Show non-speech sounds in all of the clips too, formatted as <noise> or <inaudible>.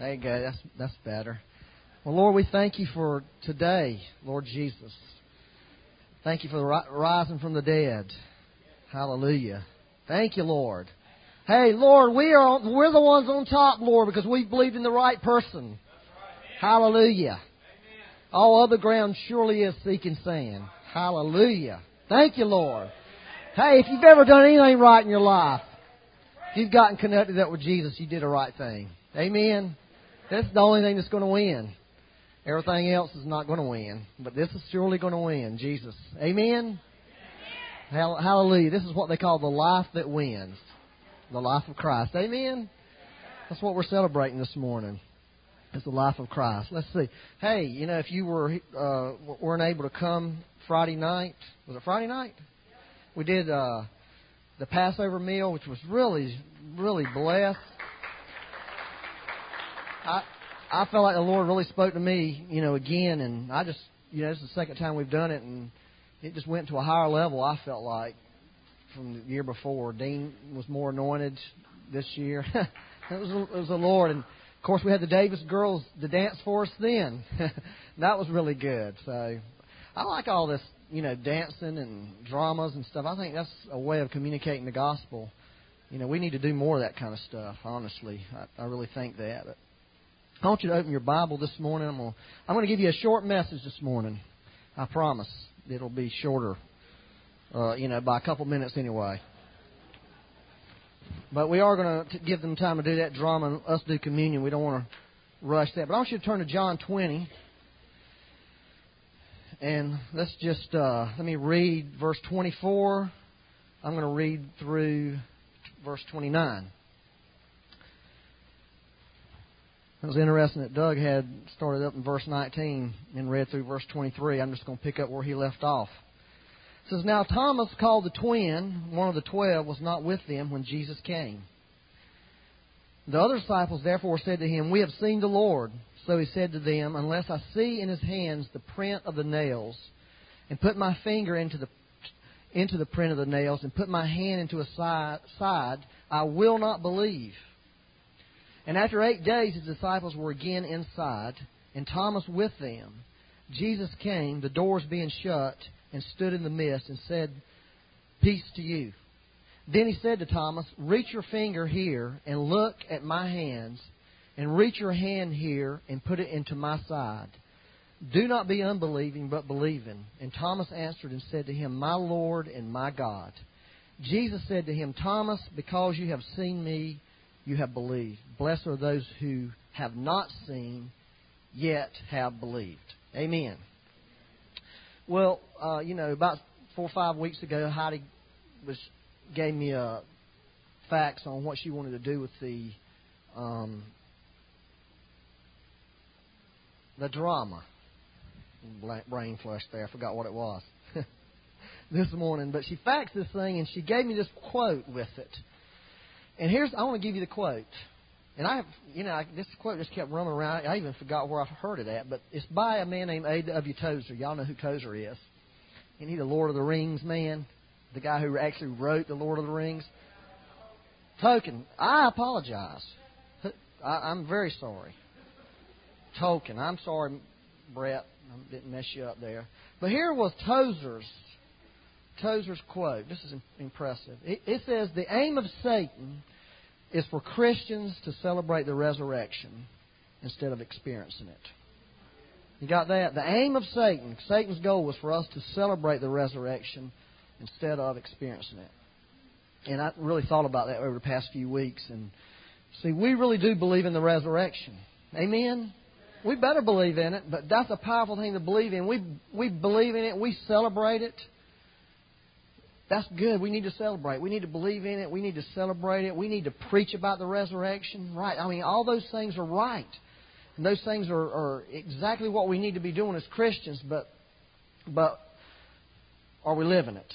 There you go. That's that's better. Well, Lord, we thank you for today, Lord Jesus. Thank you for the ri- rising from the dead. Hallelujah. Thank you, Lord. Hey, Lord, we are we're the ones on top, Lord, because we believed in the right person. Hallelujah. All other ground surely is seeking sand. Hallelujah. Thank you, Lord. Hey, if you've ever done anything right in your life, if you've gotten connected up with Jesus, you did the right thing. Amen. That's the only thing that's going to win. Everything else is not going to win, but this is surely going to win. Jesus. Amen. Hallelujah. This is what they call the life that wins. The life of Christ. Amen. That's what we're celebrating this morning. It's the life of Christ. Let's see. Hey, you know, if you were uh, weren't able to come Friday night, was it Friday night? We did uh, the Passover meal, which was really, really blessed. I I felt like the Lord really spoke to me, you know, again, and I just, you know, it's the second time we've done it, and it just went to a higher level. I felt like from the year before. Dean was more anointed this year. <laughs> it was it was the Lord, and of course, we had the Davis girls to dance for us then. <laughs> that was really good. So I like all this, you know, dancing and dramas and stuff. I think that's a way of communicating the gospel. You know, we need to do more of that kind of stuff. Honestly, I, I really think that. But I want you to open your Bible this morning. I'm going I'm to give you a short message this morning. I promise it'll be shorter. Uh, you know, by a couple minutes anyway. But we are going to give them time to do that drama and us do communion. We don't want to rush that. But I want you to turn to John 20. And let's just, uh, let me read verse 24. I'm going to read through verse 29. It was interesting that Doug had started up in verse 19 and read through verse 23. I'm just going to pick up where he left off It says, Now Thomas, called the twin, one of the twelve, was not with them when Jesus came. The other disciples therefore said to him, We have seen the Lord. So he said to them, Unless I see in his hands the print of the nails, and put my finger into the into the print of the nails, and put my hand into side, side, I will not believe. And after eight days, his disciples were again inside, and Thomas with them. Jesus came, the doors being shut, and stood in the midst and said, Peace to you. Then he said to Thomas, Reach your finger here and look at my hands, and reach your hand here and put it into my side. Do not be unbelieving, but believing. And Thomas answered and said to him, My Lord and my God. Jesus said to him, Thomas, because you have seen me, you have believed. Blessed are those who have not seen, yet have believed. Amen. Well, uh, you know, about four or five weeks ago, Heidi was gave me a uh, fax on what she wanted to do with the um, the drama. Brain flush there. I forgot what it was <laughs> this morning. But she faxed this thing and she gave me this quote with it. And here's I want to give you the quote. And I, you know, I, this quote just kept running around. I even forgot where I heard it at, but it's by a man named A.W. Tozer. Y'all know who Tozer is. Isn't he the Lord of the Rings man? The guy who actually wrote the Lord of the Rings? Tolkien. I apologize. I, I'm very sorry. Tolkien. I'm sorry, Brett. I didn't mess you up there. But here was Tozer's Tozer's quote. This is impressive. It, it says, "The aim of Satan is for Christians to celebrate the resurrection instead of experiencing it. You got that? The aim of Satan, Satan's goal was for us to celebrate the resurrection instead of experiencing it. And I really thought about that over the past few weeks. And see, we really do believe in the resurrection. Amen? We better believe in it, but that's a powerful thing to believe in. We, we believe in it, we celebrate it. That's good. We need to celebrate. We need to believe in it. We need to celebrate it. We need to preach about the resurrection. Right. I mean, all those things are right. And those things are, are exactly what we need to be doing as Christians, but but are we living it?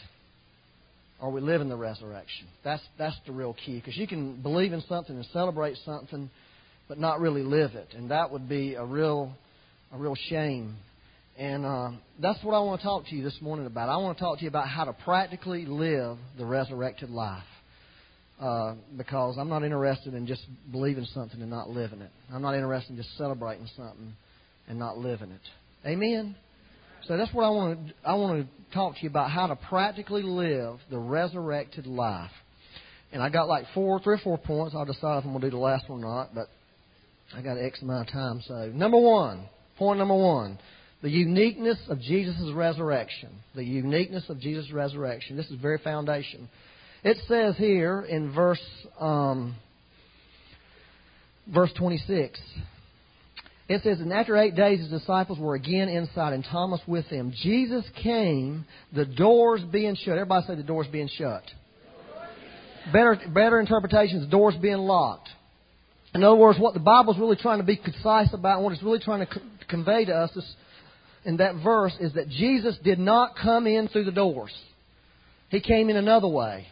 Are we living the resurrection? That's that's the real key. Because you can believe in something and celebrate something, but not really live it, and that would be a real a real shame and uh, that's what I want to talk to you this morning about. I want to talk to you about how to practically live the resurrected life. uh, because I'm not interested in just believing something and not living it. I'm not interested in just celebrating something and not living it. Amen. So that's what I want to I want to talk to you about how to practically live the resurrected life. And I got like four, three or four points. I'll decide if I'm going to do the last one or not, but I got X amount of time. So number one, point number one, the uniqueness of Jesus' resurrection. The uniqueness of Jesus' resurrection. This is very foundation. It says here in verse um, verse 26. It says, And after eight days his disciples were again inside, and Thomas with them. Jesus came, the doors being shut. Everybody say the doors being shut. Better, better interpretation is doors being locked. In other words, what the Bible is really trying to be concise about, and what it's really trying to co- convey to us is, in that verse, is that Jesus did not come in through the doors. He came in another way.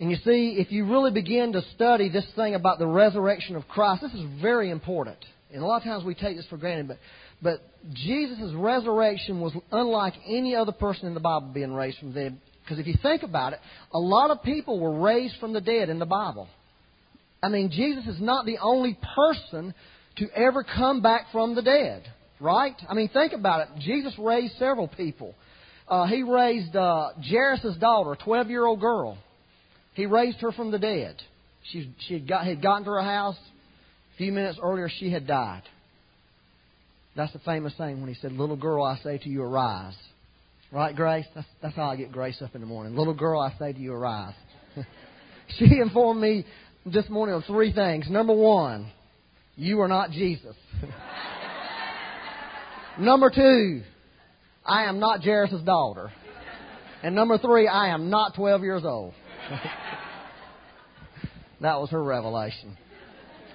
And you see, if you really begin to study this thing about the resurrection of Christ, this is very important. And a lot of times we take this for granted, but, but Jesus' resurrection was unlike any other person in the Bible being raised from the dead. Because if you think about it, a lot of people were raised from the dead in the Bible. I mean, Jesus is not the only person to ever come back from the dead, right? I mean, think about it. Jesus raised several people. Uh, he raised uh, Jairus' daughter, a 12 year old girl. He raised her from the dead. She, she had, got, had gotten to her house. A few minutes earlier, she had died. That's the famous saying when he said, Little girl, I say to you, arise. Right, Grace? That's, that's how I get Grace up in the morning. Little girl, I say to you, arise. <laughs> she informed me this morning of three things. Number one, you are not Jesus. <laughs> number two, I am not Jairus' daughter. And number three, I am not 12 years old. <laughs> that was her revelation.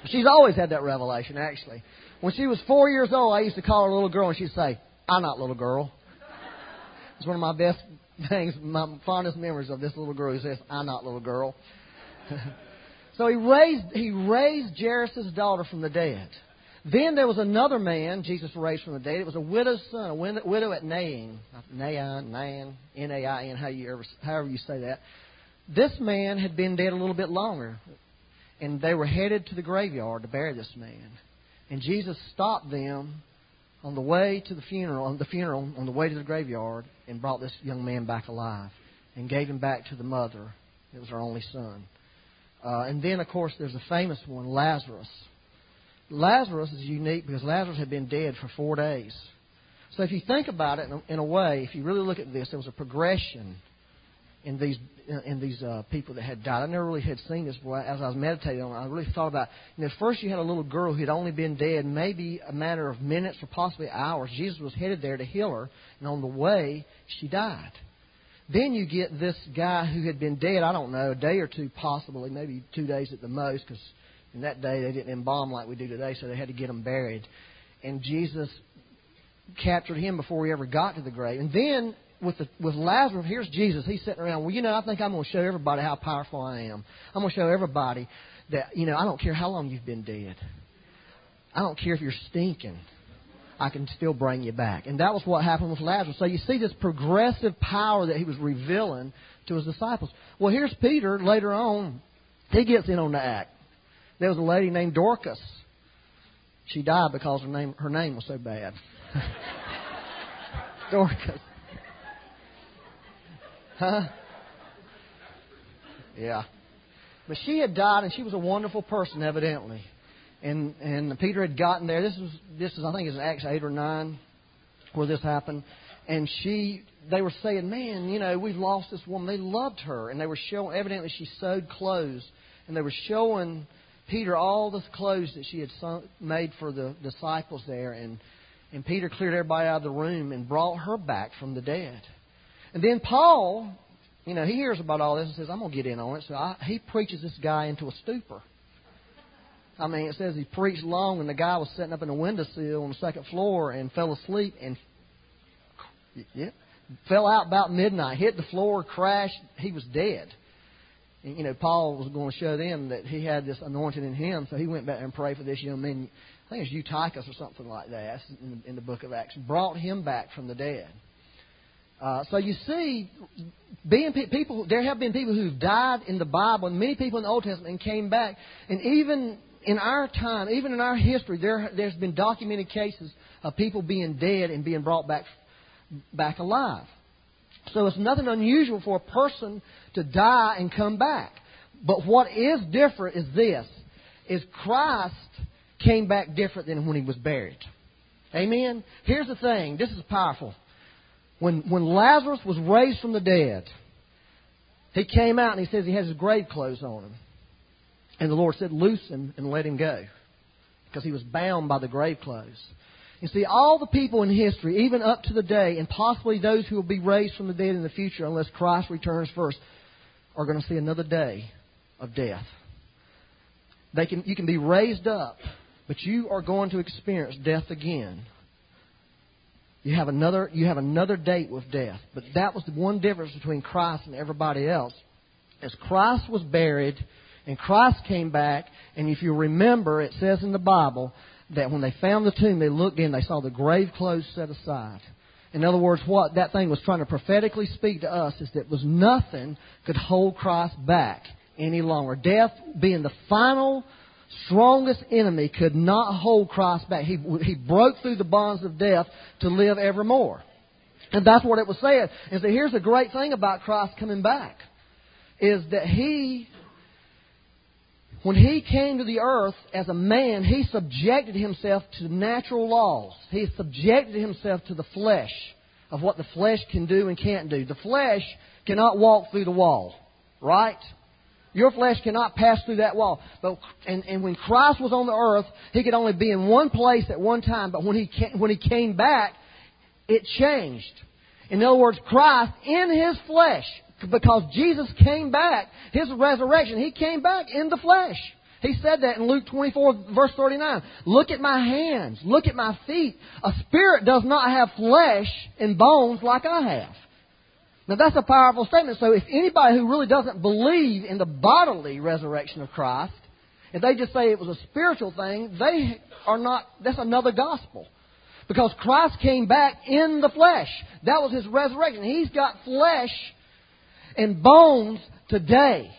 She's always had that revelation, actually. When she was four years old, I used to call her little girl, and she'd say, I'm not little girl. It's one of my best things, my fondest memories of this little girl who says, I'm not little girl. <laughs> so he raised, he raised Jairus' daughter from the dead. Then there was another man Jesus raised from the dead. It was a widow's son, a widow at Nain. Nain, Nain, N-A-I-N, how you ever, however you say that. This man had been dead a little bit longer, and they were headed to the graveyard to bury this man. And Jesus stopped them on the way to the funeral, on the funeral, on the way to the graveyard, and brought this young man back alive and gave him back to the mother. It was her only son. Uh, and then, of course, there's a famous one, Lazarus. Lazarus is unique because Lazarus had been dead for four days. So if you think about it in a, in a way, if you really look at this, there was a progression in these in these uh, people that had died. I never really had seen this, but as I was meditating on it, I really thought about. You know, first you had a little girl who had only been dead maybe a matter of minutes or possibly hours. Jesus was headed there to heal her, and on the way she died. Then you get this guy who had been dead. I don't know, a day or two, possibly, maybe two days at the most, because in that day they didn't embalm like we do today, so they had to get him buried. And Jesus captured him before he ever got to the grave. And then with the, with Lazarus, here's Jesus. He's sitting around. Well, you know, I think I'm going to show everybody how powerful I am. I'm going to show everybody that you know I don't care how long you've been dead. I don't care if you're stinking. I can still bring you back. And that was what happened with Lazarus. So you see this progressive power that he was revealing to his disciples. Well, here's Peter later on. He gets in on the act. There was a lady named Dorcas. She died because her name her name was so bad. <laughs> Dorcas. Huh? Yeah. But she had died, and she was a wonderful person, evidently. And and Peter had gotten there. This was this is I think it's Acts eight or nine where this happened. And she they were saying, Man, you know, we've lost this woman. They loved her and they were showing evidently she sewed clothes and they were showing Peter all the clothes that she had made for the disciples there and and Peter cleared everybody out of the room and brought her back from the dead. And then Paul, you know, he hears about all this and says, I'm going to get in on it. So I, he preaches this guy into a stupor. I mean, it says he preached long, and the guy was sitting up in a windowsill on the second floor and fell asleep and yeah, fell out about midnight, hit the floor, crashed. He was dead. And, you know, Paul was going to show them that he had this anointing in him, so he went back and prayed for this young man. I think it's Eutychus or something like that in the, in the book of Acts. Brought him back from the dead. Uh, so you see, being pe- people, there have been people who've died in the Bible, and many people in the Old Testament, and came back. And even in our time, even in our history, there there's been documented cases of people being dead and being brought back back alive. So it's nothing unusual for a person to die and come back. But what is different is this: is Christ came back different than when he was buried. Amen. Here's the thing. This is powerful. When, when Lazarus was raised from the dead, he came out and he says he has his grave clothes on him. And the Lord said, Loose him and let him go. Because he was bound by the grave clothes. You see, all the people in history, even up to the day, and possibly those who will be raised from the dead in the future, unless Christ returns first, are going to see another day of death. They can, you can be raised up, but you are going to experience death again. You have another you have another date with death. But that was the one difference between Christ and everybody else. As Christ was buried and Christ came back, and if you remember, it says in the Bible that when they found the tomb, they looked in, they saw the grave clothes set aside. In other words, what that thing was trying to prophetically speak to us is that was nothing could hold Christ back any longer. Death being the final strongest enemy could not hold Christ back. He, he broke through the bonds of death to live evermore. And that's what it was saying. And so here's the great thing about Christ coming back is that he, when he came to the earth as a man, he subjected himself to natural laws. He subjected himself to the flesh of what the flesh can do and can't do. The flesh cannot walk through the wall, right? Your flesh cannot pass through that wall. But and, and when Christ was on the earth, he could only be in one place at one time. But when he came, when he came back, it changed. In other words, Christ in his flesh, because Jesus came back, his resurrection, he came back in the flesh. He said that in Luke 24, verse 39. Look at my hands. Look at my feet. A spirit does not have flesh and bones like I have. Now that's a powerful statement. So if anybody who really doesn't believe in the bodily resurrection of Christ, if they just say it was a spiritual thing, they are not, that's another gospel. Because Christ came back in the flesh. That was his resurrection. He's got flesh and bones today.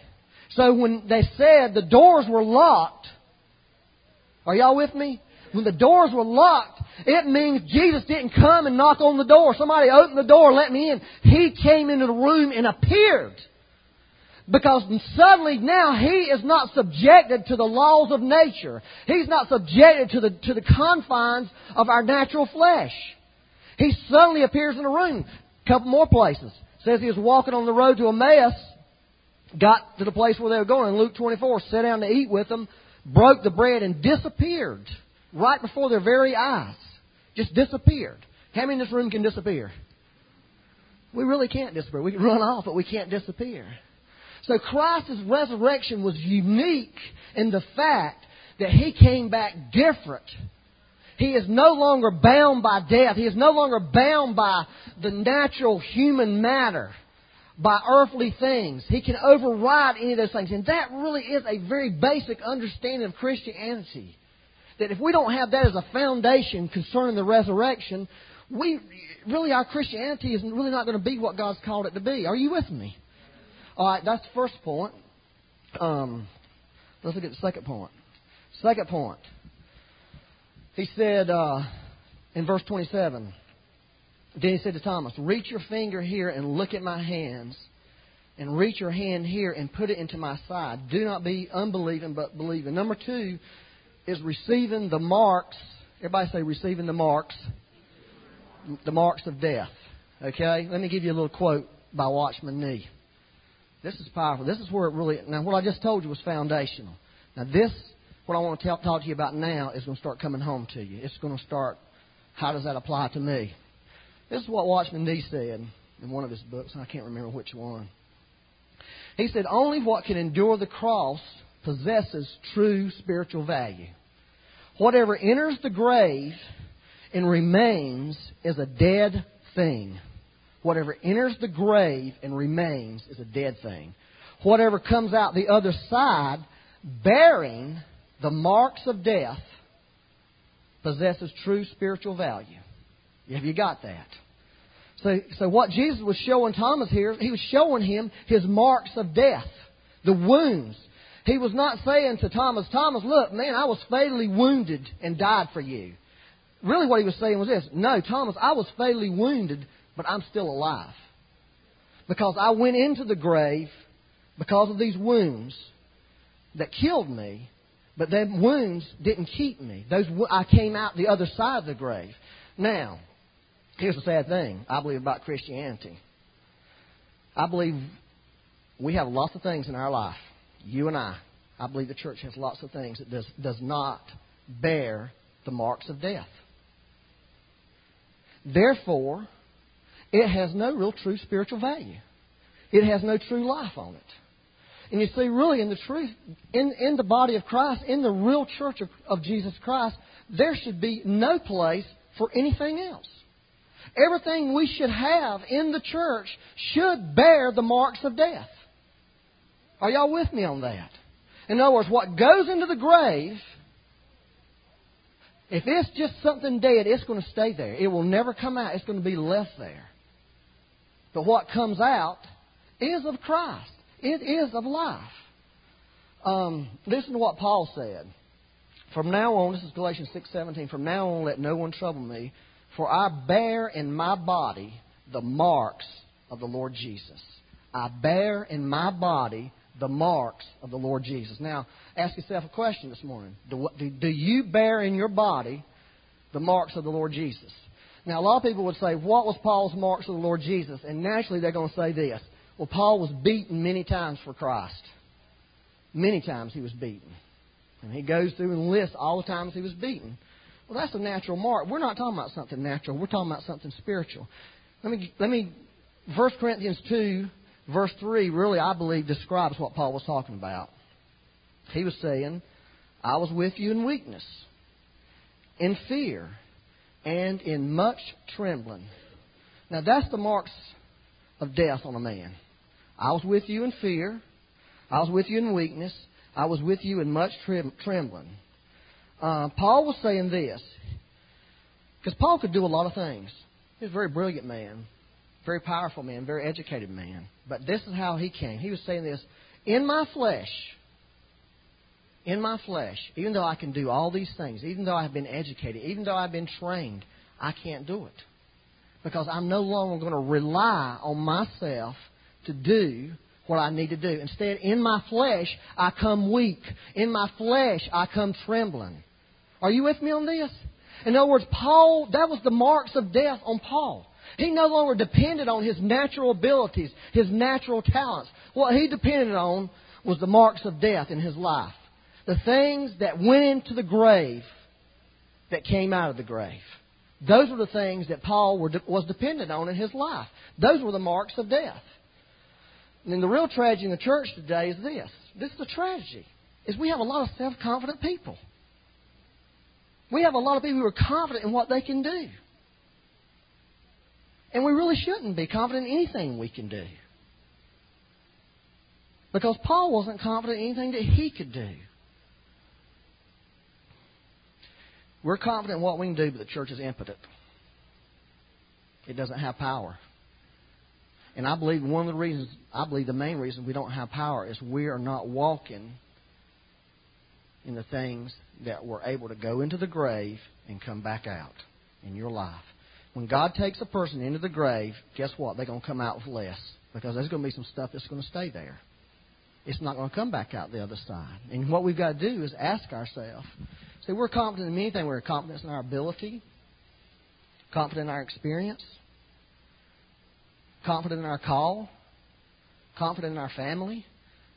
So when they said the doors were locked, are y'all with me? When the doors were locked, it means Jesus didn't come and knock on the door. Somebody opened the door, let me in. He came into the room and appeared. Because suddenly now he is not subjected to the laws of nature. He's not subjected to the, to the confines of our natural flesh. He suddenly appears in the room. A couple more places. Says he was walking on the road to Emmaus, got to the place where they were going. In Luke 24, sat down to eat with them, broke the bread, and disappeared right before their very eyes. Just disappeared. How many in this room can disappear? We really can't disappear. We can run off, but we can't disappear. So Christ's resurrection was unique in the fact that He came back different. He is no longer bound by death. He is no longer bound by the natural human matter, by earthly things. He can override any of those things. And that really is a very basic understanding of Christianity that if we don't have that as a foundation concerning the resurrection, we really our Christianity is really not going to be what God's called it to be. Are you with me? All right, that's the first point. Um, let's look at the second point. Second point. He said uh, in verse 27. Then he said to Thomas, Reach your finger here and look at my hands, and reach your hand here and put it into my side. Do not be unbelieving, but believing. Number two, is receiving the marks. Everybody say receiving the marks. The marks of death. Okay? Let me give you a little quote by Watchman Nee. This is powerful. This is where it really. Now, what I just told you was foundational. Now, this, what I want to talk, talk to you about now, is going to start coming home to you. It's going to start. How does that apply to me? This is what Watchman Nee said in one of his books. I can't remember which one. He said, Only what can endure the cross possesses true spiritual value. Whatever enters the grave and remains is a dead thing. Whatever enters the grave and remains is a dead thing. Whatever comes out the other side bearing the marks of death possesses true spiritual value. Have you got that? So, so what Jesus was showing Thomas here, he was showing him his marks of death, the wounds. He was not saying to Thomas, Thomas, look, man, I was fatally wounded and died for you. Really what he was saying was this, no, Thomas, I was fatally wounded, but I'm still alive. Because I went into the grave because of these wounds that killed me, but them wounds didn't keep me. Those I came out the other side of the grave. Now, here's the sad thing I believe about Christianity. I believe we have lots of things in our life, you and I. I believe the church has lots of things that does, does not bear the marks of death. Therefore, it has no real true spiritual value. It has no true life on it. And you see, really, in the truth, in, in the body of Christ, in the real church of, of Jesus Christ, there should be no place for anything else. Everything we should have in the church should bear the marks of death. Are y'all with me on that? In other words, what goes into the grave, if it's just something dead, it's going to stay there. It will never come out. It's going to be left there. But what comes out is of Christ. It is of life. Um, listen to what Paul said. From now on, this is Galatians 6:17. From now on, let no one trouble me, for I bear in my body the marks of the Lord Jesus. I bear in my body the marks of the Lord Jesus. Now, ask yourself a question this morning. Do, do, do you bear in your body the marks of the Lord Jesus? Now, a lot of people would say, What was Paul's marks of the Lord Jesus? And naturally, they're going to say this well, Paul was beaten many times for Christ. Many times he was beaten. And he goes through and lists all the times he was beaten. Well, that's a natural mark. We're not talking about something natural. We're talking about something spiritual. Let me, let me, 1 Corinthians 2, verse 3, really, I believe, describes what Paul was talking about. He was saying, I was with you in weakness, in fear, and in much trembling. Now, that's the marks of death on a man. I was with you in fear. I was with you in weakness. I was with you in much trembling. Uh, Paul was saying this, because Paul could do a lot of things. He was a very brilliant man, very powerful man, very educated man. But this is how he came. He was saying this In my flesh, in my flesh, even though I can do all these things, even though I've been educated, even though I've been trained, I can't do it. Because I'm no longer going to rely on myself to do what I need to do. Instead, in my flesh, I come weak. In my flesh, I come trembling. Are you with me on this? In other words, Paul, that was the marks of death on Paul. He no longer depended on his natural abilities, his natural talents. What he depended on was the marks of death in his life. The things that went into the grave that came out of the grave. Those were the things that Paul was dependent on in his life. Those were the marks of death. And the real tragedy in the church today is this. This is the tragedy. Is we have a lot of self-confident people. We have a lot of people who are confident in what they can do. And we really shouldn't be confident in anything we can do. Because Paul wasn't confident in anything that he could do. We're confident in what we can do, but the church is impotent. It doesn't have power. And I believe one of the reasons, I believe the main reason we don't have power is we are not walking in the things that we're able to go into the grave and come back out in your life. When God takes a person into the grave, guess what? They're going to come out with less because there's going to be some stuff that's going to stay there. It's not going to come back out the other side. And what we've got to do is ask ourselves. See, we're confident in anything. We're confident in our ability, confident in our experience, confident in our call, confident in our family.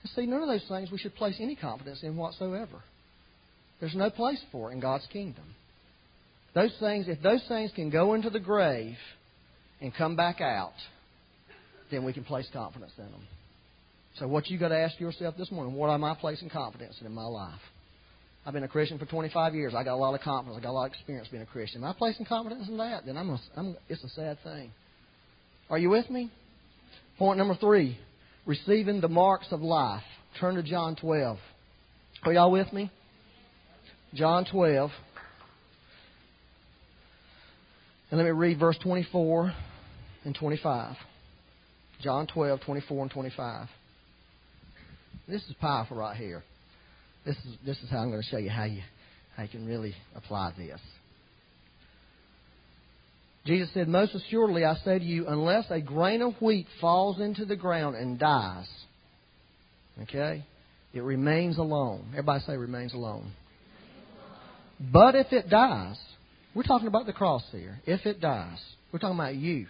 And see, none of those things we should place any confidence in whatsoever. There's no place for it in God's kingdom. Those things, if those things can go into the grave and come back out, then we can place confidence in them. So what you got to ask yourself this morning, what am I placing confidence in in my life? I've been a Christian for 25 years. I got a lot of confidence. I got a lot of experience being a Christian. Am I placing confidence in that? Then I'm, a, I'm it's a sad thing. Are you with me? Point number three receiving the marks of life. Turn to John 12. Are y'all with me? John 12. And let me read verse 24 and 25. John 12, 24 and 25. This is powerful right here. This is, this is how I'm going to show you how you, how you can really apply this. Jesus said, Most assuredly I say to you, unless a grain of wheat falls into the ground and dies, okay, it remains alone. Everybody say remains alone. But if it dies, we're talking about the cross here. If it dies, we're talking about you.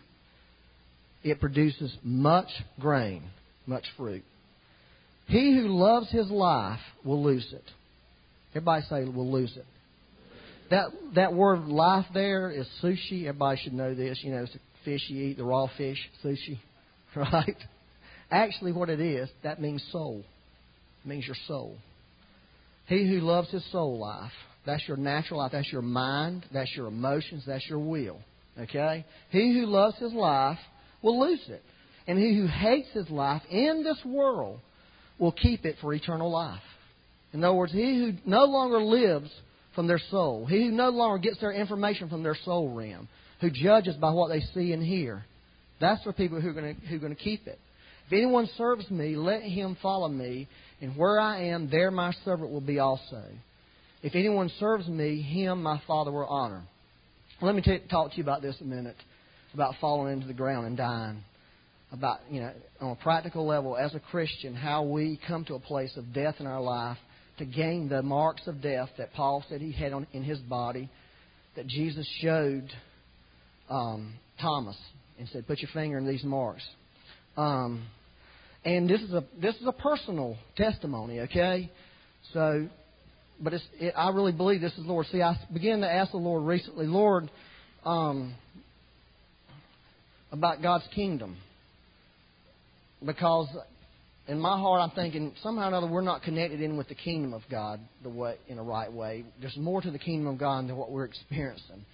It produces much grain, much fruit. He who loves his life will lose it. Everybody say will lose it. That that word life there is sushi. Everybody should know this. You know, it's fish you eat, the raw fish, sushi. <laughs> Right? Actually what it is, that means soul. It means your soul. He who loves his soul life. That's your natural life. That's your mind. That's your emotions. That's your will. Okay? He who loves his life will lose it. And he who hates his life in this world will keep it for eternal life. In other words, he who no longer lives from their soul, he who no longer gets their information from their soul realm, who judges by what they see and hear, that's for people who are going to, who are going to keep it. If anyone serves me, let him follow me, and where I am, there my servant will be also. If anyone serves me, him my Father will honor. Let me t- talk to you about this a minute, about falling into the ground and dying about, you know, on a practical level as a Christian, how we come to a place of death in our life to gain the marks of death that Paul said he had on, in his body, that Jesus showed um, Thomas and said, "Put your finger in these marks." Um, and this is a this is a personal testimony, okay? So, but it's, it, I really believe this is Lord. See, I began to ask the Lord recently, Lord, um, about God's kingdom because in my heart I'm thinking somehow or another we're not connected in with the kingdom of God the way in a right way. There's more to the kingdom of God than what we're experiencing.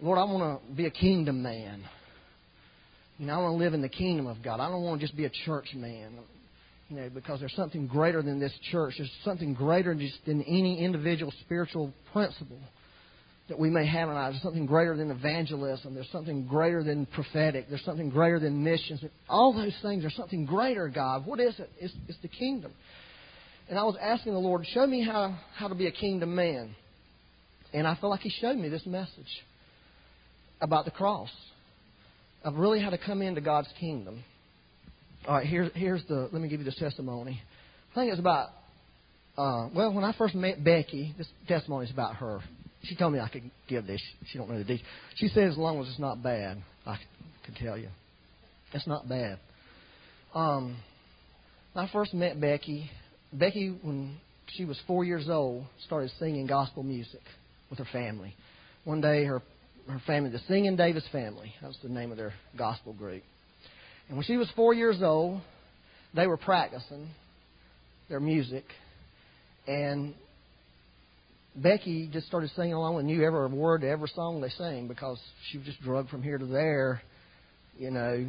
Lord, I want to be a kingdom man. You know, I want to live in the kingdom of God. I don't want to just be a church man. You know, because there's something greater than this church. There's something greater just than any individual spiritual principle that we may have in our lives. There's something greater than evangelism. There's something greater than prophetic. There's something greater than missions. All those things are something greater, God. What is it? It's, it's the kingdom. And I was asking the Lord, show me how, how to be a kingdom man. And I felt like He showed me this message about the cross of really how to come into God's kingdom. All right, here's, here's the, let me give you this testimony. I think it's about, uh, well, when I first met Becky, this testimony is about her. She told me I could give this. She don't know the details. She said as long as it's not bad, I could tell you. It's not bad. Um, I first met Becky, Becky, when she was four years old, started singing gospel music with her family. One day, her her family, the Singing Davis family, that was the name of their gospel group. And when she was four years old, they were practicing their music, and Becky just started singing along and knew every word to every song they sang because she was just drugged from here to there, you know,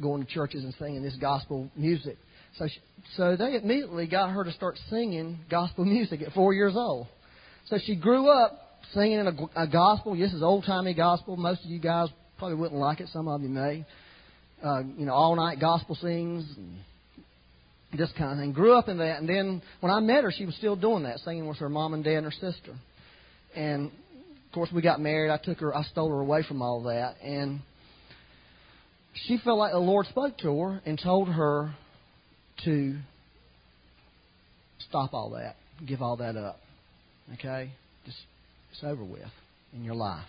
going to churches and singing this gospel music. So, she, so they immediately got her to start singing gospel music at four years old. So she grew up singing in a, a gospel. This is old timey gospel. Most of you guys probably wouldn't like it. Some of you may. Uh, you know, all night gospel sings. And, this kind of thing. Grew up in that, and then when I met her, she was still doing that, singing with her mom and dad and her sister. And of course, we got married. I took her, I stole her away from all that, and she felt like the Lord spoke to her and told her to stop all that, give all that up. Okay, just it's over with in your life.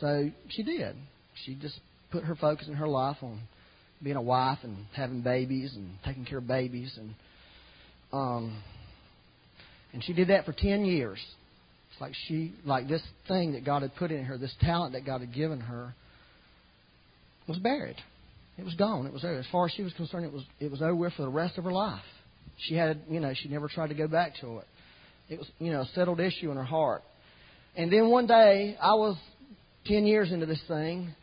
So she did. She just put her focus in her life on being a wife and having babies and taking care of babies and um and she did that for 10 years. It's like she like this thing that God had put in her, this talent that God had given her was buried. It was gone. It was there. As far as she was concerned, it was it was over with for the rest of her life. She had, you know, she never tried to go back to it. It was, you know, a settled issue in her heart. And then one day, I was 10 years into this thing,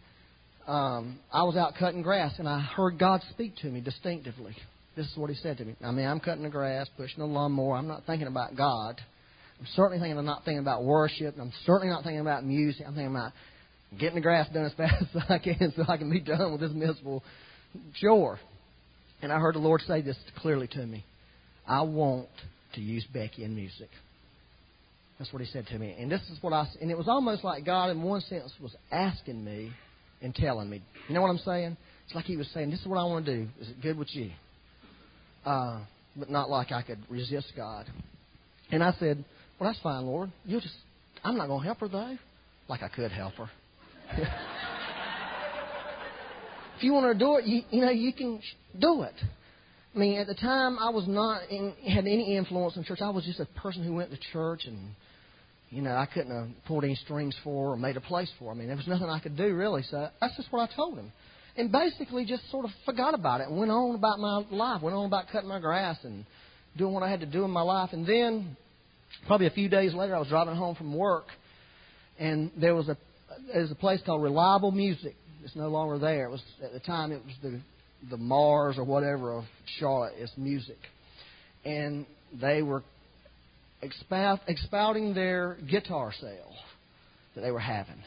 um, I was out cutting grass and I heard God speak to me distinctively. This is what He said to me. I mean, I'm cutting the grass, pushing the lawnmower. I'm not thinking about God. I'm certainly thinking I'm not thinking about worship. I'm certainly not thinking about music. I'm thinking about getting the grass done as <laughs> fast as I can so I can be done with this miserable chore. And I heard the Lord say this clearly to me. I want to use Becky in music. That's what he said to me. And this is what I and it was almost like God in one sense was asking me and telling me. You know what I'm saying? It's like he was saying, This is what I want to do. Is it good with you? Uh, but not like I could resist God. And I said, Well that's fine, Lord. You just I'm not gonna help her though. Like I could help her. <laughs> if you want her to do it, you, you know, you can do it. I mean, at the time, I was not in, had any influence in church. I was just a person who went to church, and you know, I couldn't have pulled any strings for or made a place for. I mean, there was nothing I could do really. So that's just what I told him, and basically just sort of forgot about it and went on about my life, went on about cutting my grass and doing what I had to do in my life. And then, probably a few days later, I was driving home from work, and there was a there's a place called Reliable Music. It's no longer there. It was at the time it was the the Mars or whatever of Charlotte. It's music, and they were expounding their guitar sale that they were having.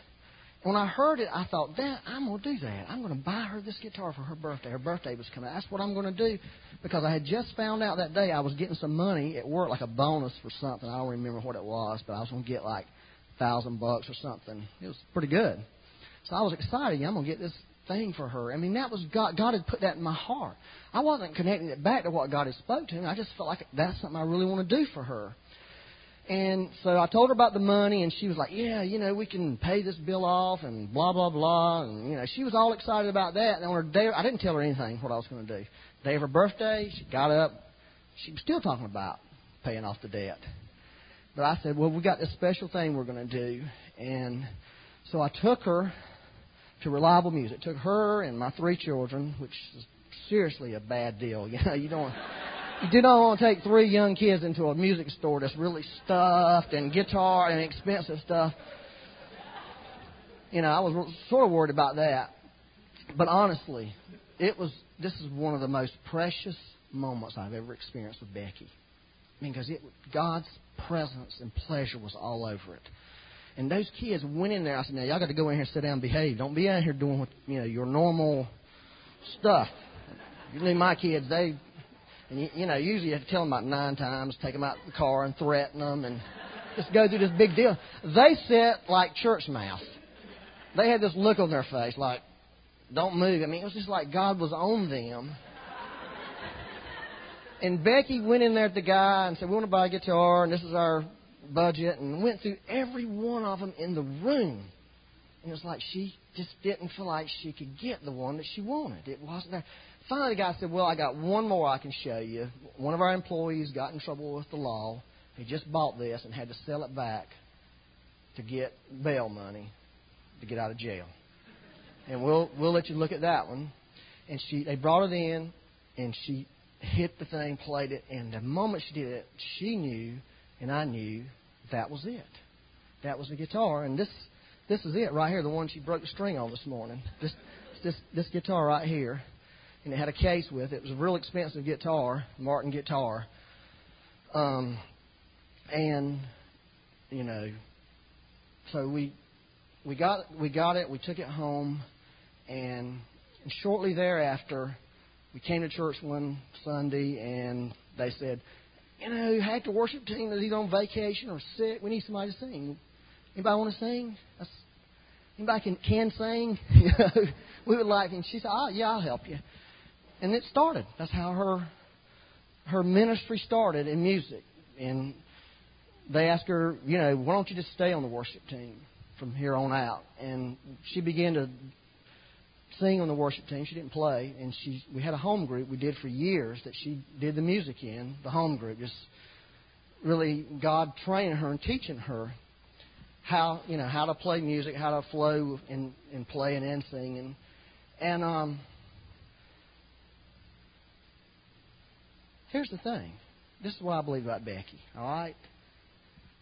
When I heard it, I thought, that I'm going to do that. I'm going to buy her this guitar for her birthday. Her birthday was coming. That's what I'm going to do because I had just found out that day I was getting some money at work, like a bonus for something. I don't remember what it was, but I was going to get like a thousand bucks or something. It was pretty good. So I was excited. I'm going to get this thing for her. I mean, that was God. God had put that in my heart. I wasn't connecting it back to what God had spoke to me. I just felt like that's something I really want to do for her. And so I told her about the money, and she was like, "Yeah, you know, we can pay this bill off, and blah blah blah." And you know, she was all excited about that. And on her day, I didn't tell her anything what I was going to do. Day of her birthday, she got up. She was still talking about paying off the debt. But I said, "Well, we got this special thing we're going to do," and so I took her to reliable music. Took her and my three children, which is seriously a bad deal. <laughs> You know, you don't you do not want to take three young kids into a music store that's really stuffed and guitar and expensive stuff. You know, I was sort of worried about that. But honestly, it was this is one of the most precious moments I've ever experienced with Becky. I mean, because God's presence and pleasure was all over it. And those kids went in there. I said, "Now y'all got to go in here, and sit down, and behave. Don't be out here doing what you know your normal stuff." Usually, my kids they and you, you know, usually you have to tell them about nine times, take them out the car and threaten them, and just go through this big deal. They sit like church mouse. They had this look on their face, like, "Don't move." I mean, it was just like God was on them. And Becky went in there at the guy and said, "We want to buy a guitar, and this is our budget," and went through every one of them in the room. And it was like she just didn't feel like she could get the one that she wanted. It wasn't there. Finally, the guy said, Well, I got one more I can show you. One of our employees got in trouble with the law. He just bought this and had to sell it back to get bail money to get out of jail. And we'll we'll let you look at that one. And she they brought it in and she hit the thing, played it, and the moment she did it, she knew and I knew that was it. That was the guitar and this this is it right here, the one she broke the string on this morning. This this this guitar right here and it had a case with it. It was a real expensive guitar, Martin guitar. Um, and you know, so we we got we got it. We took it home, and, and shortly thereafter, we came to church one Sunday, and they said, you know, half the worship team is either on vacation or sick. We need somebody to sing. Anybody want to sing? Anybody can can sing? <laughs> you know, we would like. And she said, "Oh yeah, I'll help you." And it started. That's how her her ministry started in music. And they asked her, you know, why don't you just stay on the worship team from here on out? And she began to sing on the worship team. She didn't play, and she we had a home group we did for years that she did the music in. The home group, just really God training her and teaching her how you know how to play music, how to flow in in playing and singing, and um, Here's the thing. This is what I believe about Becky. All right.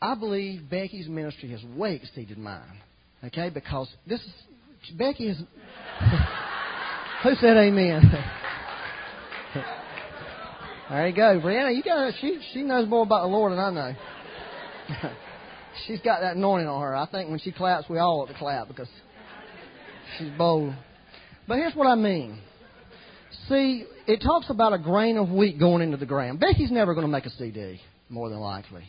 I believe Becky's ministry has way exceeded mine. Okay, because this is Becky is. <laughs> Who said Amen? <laughs> there you go, Brianna. You got she she knows more about the Lord than I know. <laughs> She's got that anointing on her. I think when she claps, we all ought to clap because She's bold. But here's what I mean. See, it talks about a grain of wheat going into the ground. Becky's never going to make a CD, more than likely.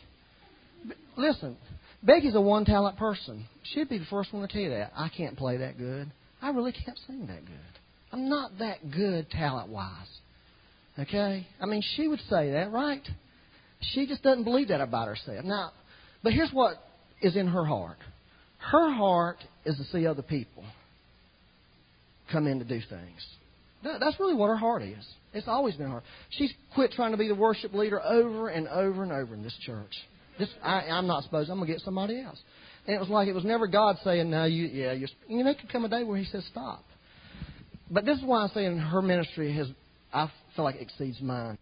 But listen, Becky's a one talent person. She'd be the first one to tell you that. I can't play that good. I really can't sing that good. I'm not that good talent wise. Okay? I mean, she would say that, right? She just doesn't believe that about herself. Now, but here's what is in her heart her heart is to see other people come in to do things. That's really what her heart is. It's always been her. She's quit trying to be the worship leader over and over and over in this church. This, I, I'm not supposed. I'm gonna get somebody else. And it was like it was never God saying, "No, you, yeah, you're." You know, could come a day where He says, "Stop." But this is why I'm saying her ministry has, I feel like, exceeds mine.